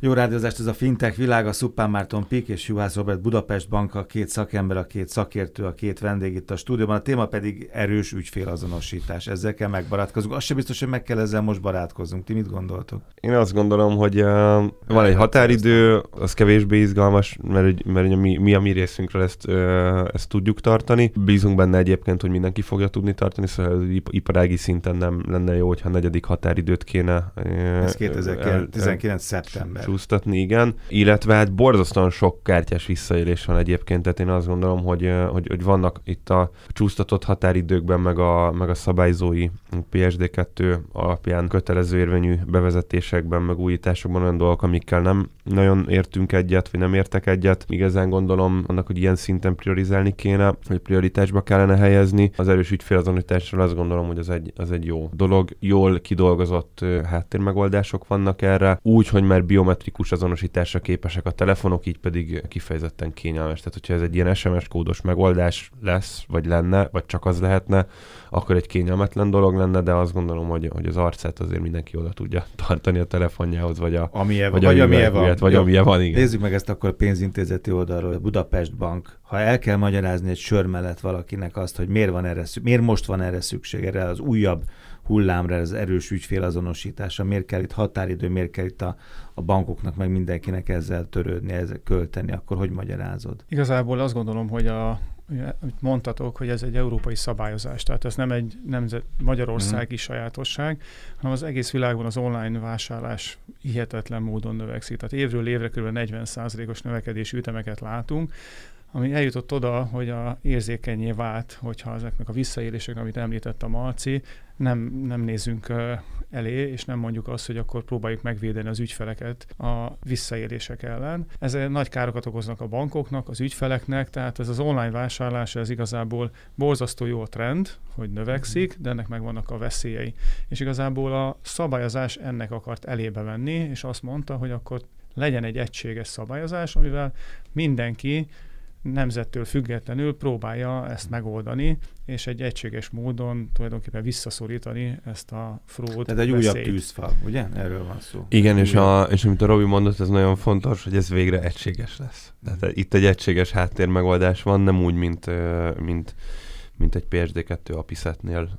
Jó rádiózást, ez a fintech világ, a Szupán Márton Pik és Juhász Robert Budapest Bank, a két szakember, a két szakértő, a két vendég itt a stúdióban. A téma pedig erős ügyfélazonosítás. Ezzel kell megbarátkozunk. Azt sem biztos, hogy meg kell ezzel most barátkoznunk. Ti mit gondoltok? Én azt gondolom, hogy uh, van egy határidő, az kevésbé izgalmas, mert, mert mi, mi a mi részünkről ezt, uh, ezt tudjuk tartani. Bízunk benne egyébként, hogy mindenki fogja tudni tartani, szóval iparági szinten nem lenne jó, hogyha negyedik határidőt kéne. Uh, Ez 2019. szeptember csúsztatni, igen. Illetve hát borzasztóan sok kártyás visszaélés van egyébként, tehát én azt gondolom, hogy, hogy, hogy vannak itt a csúsztatott határidőkben, meg a, meg a szabályzói PSD2 alapján kötelező érvényű bevezetésekben, meg újításokban olyan dolgok, amikkel nem nagyon értünk egyet, vagy nem értek egyet. Igazán gondolom annak, hogy ilyen szinten priorizálni kéne, hogy prioritásba kellene helyezni. Az erős ügyfélazonosításról azt gondolom, hogy az egy, az egy jó dolog. Jól kidolgozott háttérmegoldások vannak erre, úgy, hogy már biometrikus azonosításra képesek a telefonok, így pedig kifejezetten kényelmes. Tehát, hogyha ez egy ilyen SMS kódos megoldás lesz, vagy lenne, vagy csak az lehetne, akkor egy kényelmetlen dolog lenne, de azt gondolom, hogy, hogy az arcát azért mindenki oda tudja tartani a telefonjához, vagy a amilyen, vagy, vagy amilyen van. Vagy Jó, amilyen van, igen. Nézzük meg ezt akkor a pénzintézeti oldalról, a Budapest Bank. Ha el kell magyarázni egy sör mellett valakinek azt, hogy miért, van erre, miért most van erre szükség, erre az újabb hullámra, ez erős ügyfélazonosítása, miért kell itt határidő, miért kell itt a, a bankoknak, meg mindenkinek ezzel törődni, ezzel költeni, akkor hogy magyarázod? Igazából azt gondolom, hogy a, amit mondtatok, hogy ez egy európai szabályozás, tehát ez nem egy nemzet, magyarországi uh-huh. sajátosság, hanem az egész világban az online vásárlás hihetetlen módon növekszik. Tehát évről évre kb. 40%-os növekedési ütemeket látunk, ami eljutott oda, hogy a érzékenyé vált, hogyha ezeknek a visszaéléseknek, amit említett a Marci, nem, nem nézünk elé, és nem mondjuk azt, hogy akkor próbáljuk megvédeni az ügyfeleket a visszaélések ellen. Ezzel nagy károkat okoznak a bankoknak, az ügyfeleknek, tehát ez az online vásárlás, ez igazából borzasztó jó trend, hogy növekszik, de ennek megvannak a veszélyei. És igazából a szabályozás ennek akart elébe venni, és azt mondta, hogy akkor legyen egy egységes szabályozás, amivel mindenki nemzettől függetlenül próbálja ezt megoldani, és egy egységes módon tulajdonképpen visszaszorítani ezt a fraud Tehát egy veszélyt. újabb tűzfal, ugye? Erről van szó. Igen, és, a, és amit a Robi mondott, ez nagyon fontos, hogy ez végre egységes lesz. Tehát itt egy egységes háttérmegoldás van, nem úgy, mint, mint mint egy PSD2 apisetnél,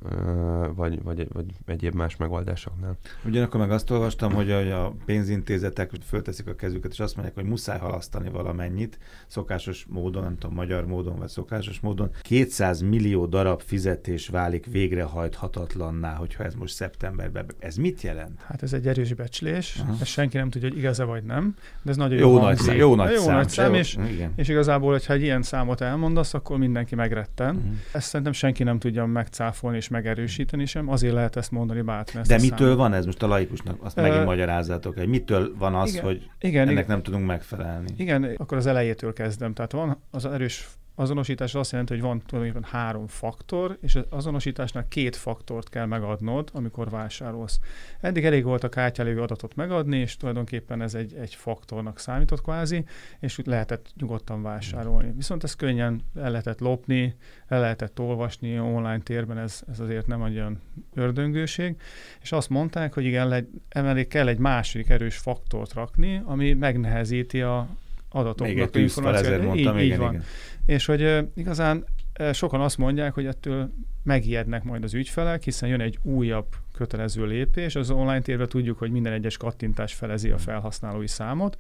vagy, vagy, vagy egyéb más megoldásoknál. Ugyanakkor meg azt olvastam, hogy a pénzintézetek fölteszik a kezüket, és azt mondják, hogy muszáj halasztani valamennyit, szokásos módon, nem tudom, magyar módon, vagy szokásos módon. 200 millió darab fizetés válik végrehajthatatlanná, hogyha ez most szeptemberben. Ez mit jelent? Hát ez egy erős becslés, uh-huh. ezt senki nem tudja, hogy igaz-e vagy nem, de ez nagyon jó, jó nagy szám. Jó nagy jó szám, nagy szám és, és igazából, hogyha egy ilyen számot elmondasz, akkor mindenki megretten. Uh-huh. Ezt szerintem senki nem tudja megcáfolni és megerősíteni sem, azért lehet ezt mondani bátran. De mitől számot. van ez most a laikusnak? Azt uh, megint magyarázzátok, hogy mitől van az, igen, hogy igen, ennek igen, nem tudunk megfelelni? Igen, akkor az elejétől kezdem. Tehát van az erős azonosítás azt jelenti, hogy van tulajdonképpen három faktor, és az azonosításnak két faktort kell megadnod, amikor vásárolsz. Eddig elég volt a kártyalévő adatot megadni, és tulajdonképpen ez egy, egy faktornak számított kvázi, és úgy lehetett nyugodtan vásárolni. Viszont ez könnyen el lehetett lopni, el lehetett olvasni online térben, ez, ez azért nem olyan ördöngőség, és azt mondták, hogy igen, emellé kell egy másik erős faktort rakni, ami megnehezíti a adatoknak még egy tűzfal, ezért mondtam, így, igen, így van. igen. És hogy igazán sokan azt mondják, hogy ettől megijednek majd az ügyfelek, hiszen jön egy újabb kötelező lépés. Az online térben tudjuk, hogy minden egyes kattintás felezi a felhasználói számot,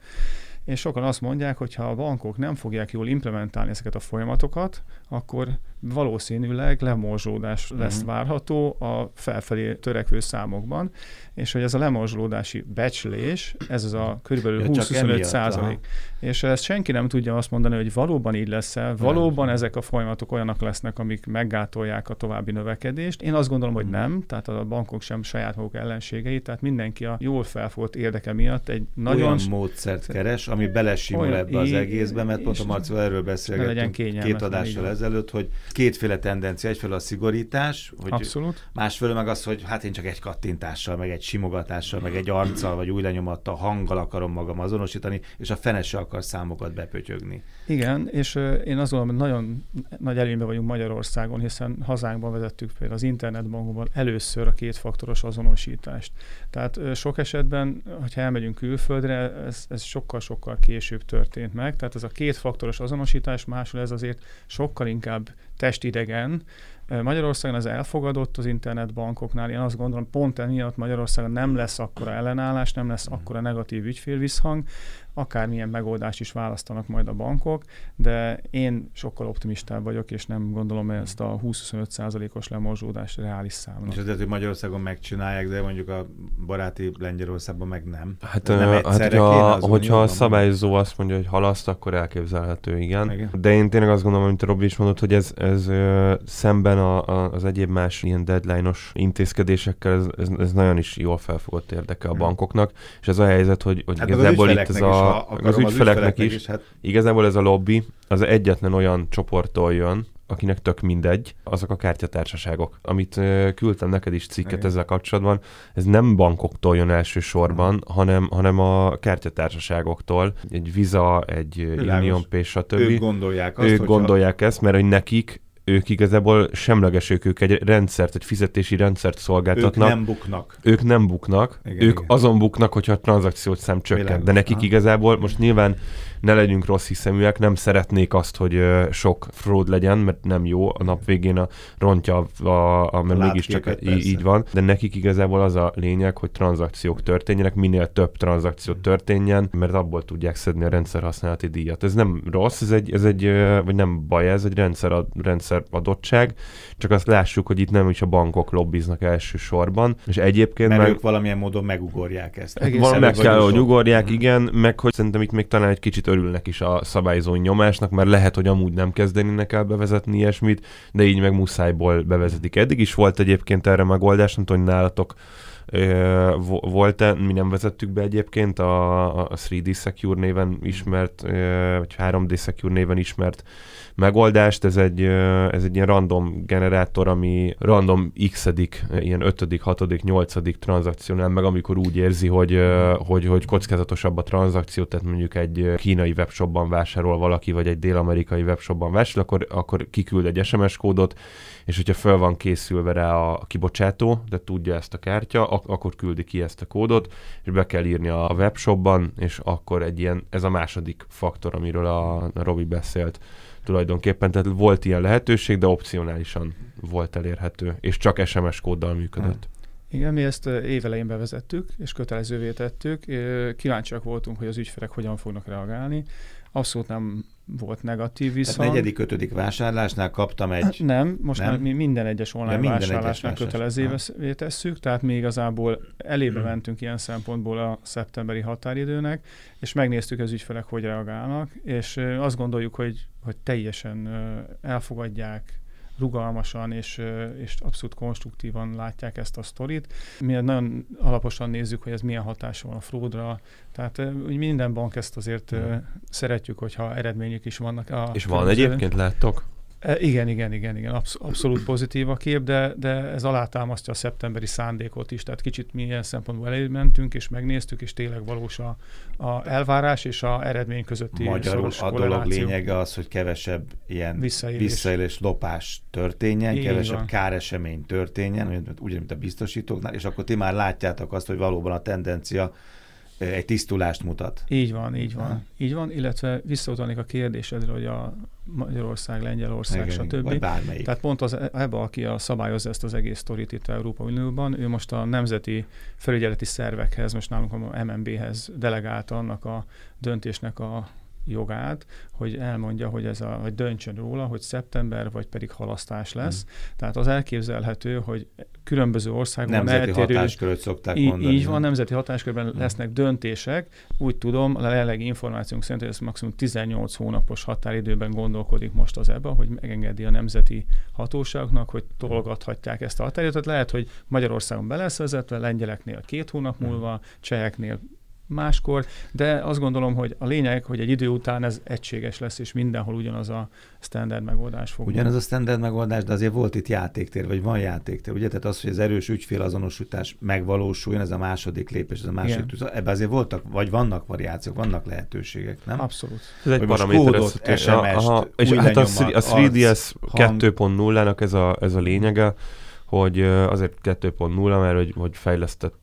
és sokan azt mondják, hogy ha a bankok nem fogják jól implementálni ezeket a folyamatokat, akkor valószínűleg lemorzsódás lesz uh-huh. várható a felfelé törekvő számokban, és hogy ez a lemorzsolódási becslés, ez az a körülbelül 20-25 százalék. És ezt senki nem tudja azt mondani, hogy valóban így lesz-e, valóban nem. ezek a folyamatok olyanok lesznek, amik meggátolják a további növekedést. Én azt gondolom, hogy mhm. nem, tehát a bankok sem saját maguk ellenségei, tehát mindenki a jól felfolt érdeke miatt egy nagyon... Olyan módszert keres, ami belesimul ebbe az egészbe, mert pont a Marcival erről beszélgettünk két adással ezelőtt, hogy kétféle tendencia, egyfelől a szigorítás, hogy Abszolút. másfelől meg az, hogy hát én csak egy kattintással, meg egy simogatással, meg egy arccal, vagy új lenyomattal, hanggal akarom magam azonosítani, és a fene se akar számokat bepötyögni. Igen, és én azt gondolom, hogy nagyon nagy előnyben vagyunk Magyarországon, hiszen hazánkban vezettük például az internetbankban először a kétfaktoros azonosítást. Tehát sok esetben, hogyha elmegyünk külföldre, ez, ez sokkal-sokkal később történt meg. Tehát ez a kétfaktoros azonosítás, máshol ez azért sokkal inkább testidegen, Magyarországon ez elfogadott az internetbankoknál. Én azt gondolom, pont emiatt Magyarországon nem lesz akkora ellenállás, nem lesz akkora negatív ügyfélvisszhang, akármilyen megoldást is választanak majd a bankok, de én sokkal optimistább vagyok, és nem gondolom ezt a 20-25 százalékos lemorzsódást reális számnak. És azért, hogy Magyarországon megcsinálják, de mondjuk a baráti Lengyelországban meg nem. Hát, nem hát hogyha, hogyha a szabályozó azt mondja, hogy halaszt, akkor elképzelhető, igen. igen. De én tényleg azt gondolom, amit Robi is mondott, hogy ez, ez szemben a, a, az egyéb más ilyen deadline-os intézkedésekkel ez, ez, ez nagyon is jól felfogott érdeke a bankoknak, és ez a helyzet, hogy, hogy hát igazából itt ez a az, az ügyfeleknek is, is hát... igazából ez a lobby az egyetlen olyan csoporttól jön, akinek tök mindegy, azok a kártyatársaságok. Amit küldtem neked is cikket Igen. ezzel kapcsolatban, ez nem bankoktól jön elsősorban, hmm. hanem, hanem a kártyatársaságoktól. Egy Visa, egy Union Pay, stb. Ők gondolják azt, Ők gondolják ezt, mert hogy nekik ők igazából semlegesek, ők egy rendszert, egy fizetési rendszert szolgáltatnak. Ők nem buknak. Ők nem buknak. Igen, ők igen. azon buknak, hogyha a tranzakciót szám csökken. Világos. De nekik igazából most nyilván ne legyünk rossz hiszeműek, nem szeretnék azt, hogy sok fraud legyen, mert nem jó, a nap végén a rontja, a, a, a mert mégiscsak így, így van, de nekik igazából az a lényeg, hogy tranzakciók történjenek, minél több tranzakció történjen, mert abból tudják szedni a rendszer használati díjat. Ez nem rossz, ez egy, ez egy vagy nem baj, ez egy rendszer, a, rendszer adottság, csak azt lássuk, hogy itt nem is a bankok lobbiznak elsősorban, és egyébként mert meg... ők valamilyen módon megugorják ezt. Van, meg kell, hogy ugorják, igen, meg hogy szerintem itt még talán egy kicsit örülnek is a szabályzó nyomásnak, mert lehet, hogy amúgy nem kezdenének el bevezetni ilyesmit, de így meg muszájból bevezetik. Eddig is volt egyébként erre megoldás, nem tudom, hogy nálatok volt-e, mi nem vezettük be egyébként a, a 3D Secure néven ismert, vagy 3D Secure néven ismert megoldást. Ez egy, ez egy ilyen random generátor, ami random x ilyen 5., 6., 8. tranzakciónál meg, amikor úgy érzi, hogy, hogy, hogy kockázatosabb a tranzakció, tehát mondjuk egy kínai webshopban vásárol valaki, vagy egy dél-amerikai webshopban vásárol, akkor, akkor kiküld egy SMS kódot, és hogyha fel van készülve rá a kibocsátó, de tudja ezt a kártya, ak- akkor küldi ki ezt a kódot, és be kell írni a webshopban, és akkor egy ilyen, ez a második faktor, amiről a, a Robi beszélt tulajdonképpen, tehát volt ilyen lehetőség, de opcionálisan volt elérhető, és csak SMS kóddal működött. Igen, mi ezt évelején bevezettük, és kötelezővé tettük. Kíváncsiak voltunk, hogy az ügyfelek hogyan fognak reagálni. Abszolút nem volt negatív viszont. Tehát negyedik, ötödik vásárlásnál kaptam egy... Nem, most nem? már mi minden egyes online ja, minden vásárlásnál egyes kötelezővé tesszük, tehát mi igazából elébe mentünk ilyen szempontból a szeptemberi határidőnek, és megnéztük az ügyfelek, hogy reagálnak, és azt gondoljuk, hogy, hogy teljesen elfogadják, rugalmasan és, és abszolút konstruktívan látják ezt a sztorit. Mi nagyon alaposan nézzük, hogy ez milyen hatása van a fraudra, tehát úgy minden bank ezt azért hmm. szeretjük, hogyha eredményük is vannak. A és van egyébként, láttok? E, igen, igen, igen, igen, absz- abszolút pozitív a kép, de, de ez alátámasztja a szeptemberi szándékot is, tehát kicsit mi ilyen szempontból elmentünk, és megnéztük, és tényleg valós a, a elvárás és a eredmény közötti Magyarul a dolog lényege az, hogy kevesebb ilyen visszaélés, visszaélés lopás történjen, Így kevesebb van. káresemény történjen, úgy, mint a biztosítóknál, és akkor ti már látjátok azt, hogy valóban a tendencia egy tisztulást mutat. Így van, így van. Ha. Így van, illetve visszautalnék a kérdésedre, hogy a Magyarország, Lengyelország, Igen, stb. Vagy bármelyik. Tehát pont az ebbe, aki a szabályozza ezt az egész sztorit itt Európa Unióban, ő most a nemzeti felügyeleti szervekhez, most nálunk a MNB-hez delegálta annak a döntésnek a jogát, hogy elmondja, hogy ez a, vagy döntsön róla, hogy szeptember, vagy pedig halasztás lesz. Hmm. Tehát az elképzelhető, hogy különböző országban nemzeti eltérő... hatásköröt szokták így, mondani. Így van, nemzeti hatáskörben hmm. lesznek döntések. Úgy tudom, a jelenlegi információnk szerint, hogy ez maximum 18 hónapos határidőben gondolkodik most az ebben, hogy megengedi a nemzeti hatóságoknak, hogy tolgathatják ezt a határidőt. Tehát lehet, hogy Magyarországon be lesz vezetve, lengyeleknél két hónap múlva, cseheknél máskor, de azt gondolom, hogy a lényeg, hogy egy idő után ez egységes lesz, és mindenhol ugyanaz a standard megoldás fog. Ugyanaz a standard megoldás, de azért volt itt játéktér, vagy van játéktér, ugye? Tehát az, hogy az erős ügyfélazonosítás megvalósuljon, ez a második lépés, ez a második tűz. Ebben azért voltak, vagy vannak variációk, vannak lehetőségek, nem? Abszolút. Ez egy paraméter. SMS-t, és hát a, a 3DS 2.0-nak ez a, ez a lényege, hogy azért 2.0, mert hogy, hogy fejlesztett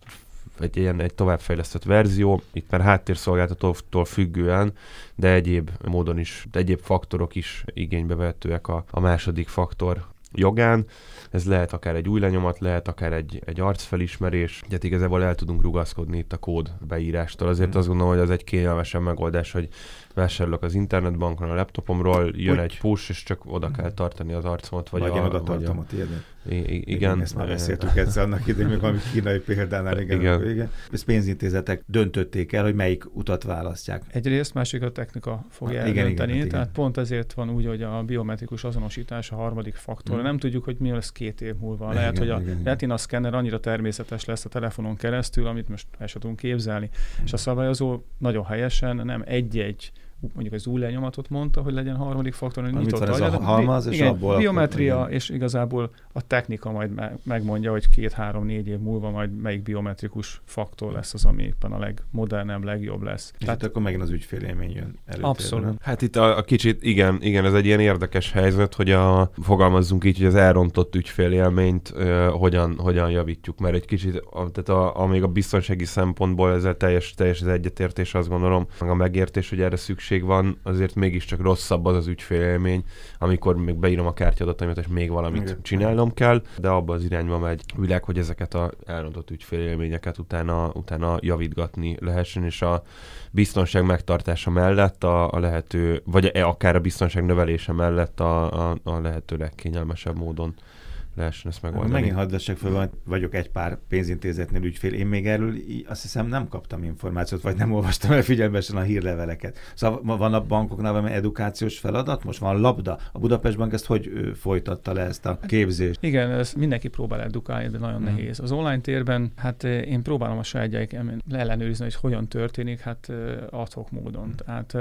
egy ilyen egy továbbfejlesztett verzió, itt már háttérszolgáltatótól függően, de egyéb módon is, de egyéb faktorok is igénybe vehetőek a, a második faktor jogán. Ez lehet akár egy új lenyomat, lehet akár egy, egy arcfelismerés, tehát igazából el tudunk rugaszkodni itt a kód beírástól. Azért mm. azt gondolom, hogy az egy kényelmesebb megoldás, hogy vásárolok az internetbankon a laptopomról, jön Úgy. egy push, és csak oda kell tartani az arcomat. Vagy, vagy a, én oda tartom a, a igen. Ezt már beszéltük egyszer annak idején, még valami kínai példánál. Igen. igen. igen. Ezt pénzintézetek döntötték el, hogy melyik utat választják. Egyrészt, másik a technika fogja igen, eldönteni. Igen, tehát igen. pont ezért van úgy, hogy a biometrikus azonosítás a harmadik faktor. Mm. Nem tudjuk, hogy mi lesz két év múlva. Lehet, igen, hogy a igen, retina szkenner annyira természetes lesz a telefonon keresztül, amit most el sem tudunk képzelni. És a szabályozó nagyon helyesen nem egy-egy mondjuk az új lenyomatot mondta, hogy legyen harmadik faktor, hogy nyitott van ez a halmaz, és igen, abból biometria, akkor, és igazából a technika majd megmondja, hogy két-három-négy év múlva majd melyik biometrikus faktor lesz az, ami éppen a legmodernebb, legjobb lesz. És Tehát akkor megint az ügyfélélmény jön előtérbe. Abszolút. Hát itt a, a kicsit, igen, igen, ez egy ilyen érdekes helyzet, hogy a, fogalmazzunk így, hogy az elrontott ügyfélélményt uh, hogyan, hogyan javítjuk, mert egy kicsit, a, tehát a, amíg a biztonsági szempontból ezzel teljes, teljes az egyetértés, azt gondolom, meg a megértés, hogy erre szükség szükség van, azért mégiscsak rosszabb az az ügyfélélmény, amikor még beírom a kártyadataimat, és még valamit Igen. csinálnom kell, de abba az irányba megy világ, hogy ezeket a elrontott ügyfélélményeket utána, utána javítgatni lehessen, és a biztonság megtartása mellett a, a lehető, vagy e, akár a biztonság növelése mellett a, a, a lehető legkényelmesebb módon lehessen ezt megoldani. Megint hadd föl, vagyok egy pár pénzintézetnél ügyfél. Én még erről azt hiszem nem kaptam információt, vagy nem olvastam el figyelmesen a hírleveleket. Szóval van a bankoknál valami edukációs feladat? Most van labda. A Budapest Bank ezt hogy folytatta le ezt a képzést? Igen, ez mindenki próbál edukálni, de nagyon hmm. nehéz. Az online térben, hát én próbálom a saját leellenőrizni, hogy hogyan történik, hát adhok módon. Hmm. Tehát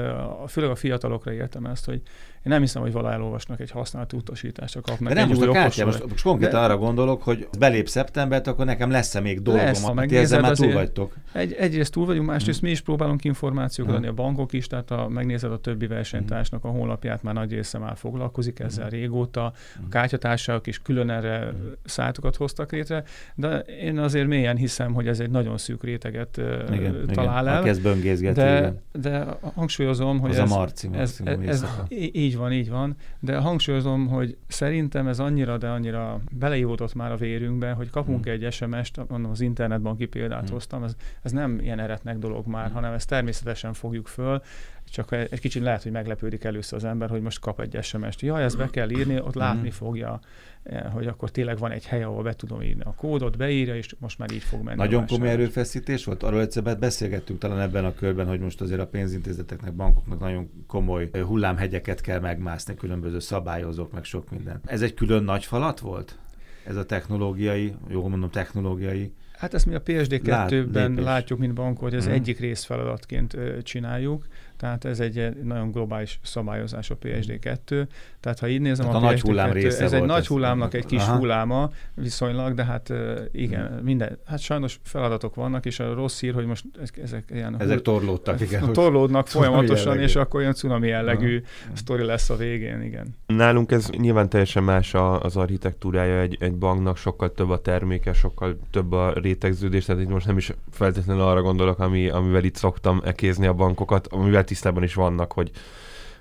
főleg a fiatalokra értem ezt, hogy én nem hiszem, hogy vala elolvasnak egy használt utasításra kapnak. De nem most a kártya, most, most konkrétan arra gondolok, hogy belép szeptembert, akkor nekem lesz-e még dolgom, lesz, ha ezzel már túl vagytok. Egy, egyrészt túl vagyunk, másrészt hmm. mi is próbálunk információkat hmm. adni, a bankok is, tehát a, megnézed a többi versenytársnak a honlapját, már nagy része már foglalkozik ezzel hmm. régóta, a kártyatársaságok is külön erre hmm. szátokat hoztak létre, de én azért mélyen hiszem, hogy ez egy nagyon szűk réteget igen, talál igen. el. Kezd de, de hangsúlyozom, hogy az ez, a marci, marci ez, ez, ez, így van, így van, de hangsúlyozom, hogy szerintem ez annyira, de annyira beleívódott már a vérünkbe, hogy kapunk hmm. egy SMS-t, mondom az internetbanki példát hmm. hoztam, ez, ez nem ilyen eretnek dolog már, hmm. hanem ezt természetesen fogjuk föl, csak egy kicsit lehet, hogy meglepődik először az ember, hogy most kap egy SMS-t. Ja, ezt be kell írni, ott látni fogja, hogy akkor tényleg van egy hely, ahol be tudom írni a kódot, beírja, és most már így fog menni. Nagyon komoly erőfeszítés volt. Arról egyszer beszélgettünk talán ebben a körben, hogy most azért a pénzintézeteknek, bankoknak nagyon komoly eh, hullámhegyeket kell megmászni, különböző szabályozók, meg sok minden. Ez egy külön nagy falat volt? Ez a technológiai, jól mondom, technológiai Hát ezt mi a PSD2-ben Lát, látjuk, mint bank, hogy ez hmm. egyik részfeladatként csináljuk. Tehát ez egy nagyon globális szabályozás a PSD2. Tehát ha így nézem, Tehát a, a nagy hullám része ez egy nagy hullámnak egy kis Aha. hulláma viszonylag, de hát igen, hmm. minden, hát sajnos feladatok vannak, és a rossz hír, hogy most ezek ilyen... Ezek torlódtak, igen. Torlódnak folyamatosan, jellegű. és akkor olyan cunami jellegű Aha. sztori lesz a végén, igen. Nálunk ez nyilván teljesen más az architektúrája egy, egy banknak, sokkal több a terméke, sokkal több a rétegződés, tehát itt most nem is feltétlenül arra gondolok, ami, amivel itt szoktam ekézni a bankokat, amivel tisztában is vannak, hogy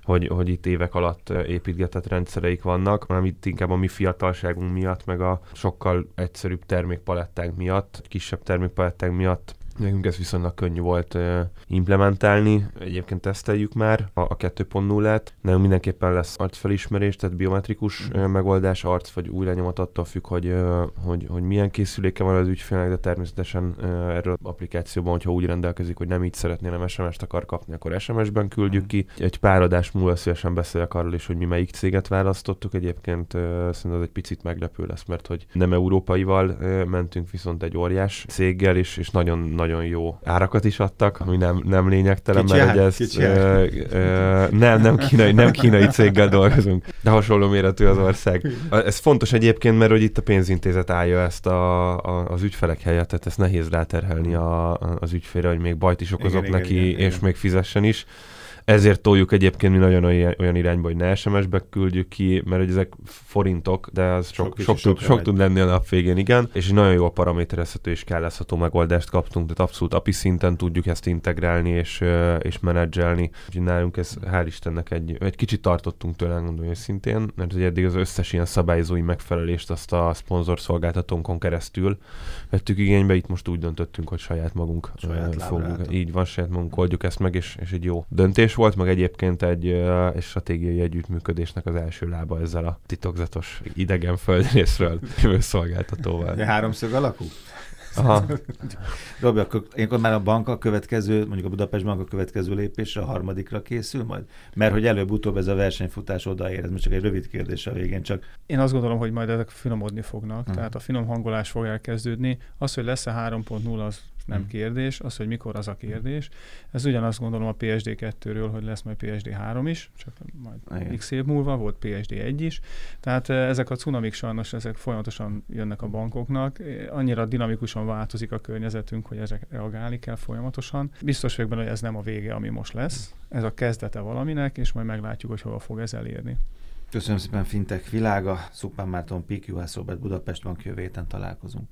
hogy, hogy itt évek alatt építgetett rendszereik vannak, hanem itt inkább a mi fiatalságunk miatt, meg a sokkal egyszerűbb termékpalettánk miatt, kisebb termékpalettánk miatt Nekünk ez viszonylag könnyű volt implementálni, egyébként teszteljük már a, a 2.0-et. Nem mindenképpen lesz arcfelismerés, tehát biometrikus megoldás, arc vagy új lenyomat attól függ, hogy, hogy, hogy milyen készüléke van az ügyfélnek, de természetesen erről az applikációban, hogyha úgy rendelkezik, hogy nem így szeretné, nem SMS-t akar kapni, akkor SMS-ben küldjük uh ki. Egy pár adás múlva szívesen beszélek arról is, hogy mi melyik céget választottuk. Egyébként szerintem ez egy picit meglepő lesz, mert hogy nem európaival mentünk, viszont egy óriás céggel, és, és nagyon nagyon jó árakat is adtak, ami nem, nem lényegtelen, Kicsi mert ár? hogy ez Kicsi ö, ö, nem, nem kínai, nem kínai céggel dolgozunk, de hasonló méretű az ország. Ez fontos egyébként, mert hogy itt a pénzintézet állja ezt a, a, az ügyfelek helyett, tehát ezt nehéz ráterhelni a, az ügyfélre, hogy még bajt is okozok Igen, neki, igen, igen, és igen. még fizessen is. Ezért toljuk egyébként mi nagyon olyan, olyan irányba, hogy ne SMS-be küldjük ki, mert hogy ezek forintok, de az sok, Sok sok, tud, sok sok tud lenni a nap végén, igen. És egy nagyon jó paraméterezhető és kellezhető megoldást kaptunk, tehát abszolút API szinten tudjuk ezt integrálni és, és menedzselni. Úgyhogy nálunk ez hál' Istennek egy, egy kicsit tartottunk tőle, mondom őszintén, mert hogy eddig az összes ilyen szabályozói megfelelést azt a szponzor szolgáltatónkon keresztül vettük igénybe, itt most úgy döntöttünk, hogy saját magunk Saját fogunk. Így van, saját magunk oldjuk ezt meg, és, és egy jó döntés volt, meg egyébként egy, egy stratégiai együttműködésnek az első lába ezzel a titokzatos idegen földrészről szolgáltatóval. De háromszög alakú? Aha. Robi, akkor ilyenkor már a bank a következő, mondjuk a Budapest Bank a következő lépésre, a harmadikra készül majd? Mert hogy előbb-utóbb ez a versenyfutás odaér, ez most csak egy rövid kérdés a végén, csak Én azt gondolom, hogy majd ezek finomodni fognak, Mhm. tehát a finom hangolás fog elkezdődni. Az, hogy lesz-e 3.0, az nem Mhm. kérdés, az, hogy mikor az a kérdés. Ez ugyanazt gondolom a PSD2-ről, hogy lesz majd PSD3 is, csak majd Igen. x év múlva volt PSD1 is. Tehát eh, ezek a cunamik sajnos, ezek folyamatosan jönnek a bankoknak. Eh, Annyira dinamikusan változik a környezetünk, hogy ezek reagálni kell folyamatosan. Biztos vagyok benne, hogy ez nem a vége, ami most lesz. Ez a kezdete valaminek, és majd meglátjuk, hogy hova fog ez elérni. köszönöm szépen Fintech világa, Szupán Márton, PQH Robert Budapest Bank jövő héten találkozunk.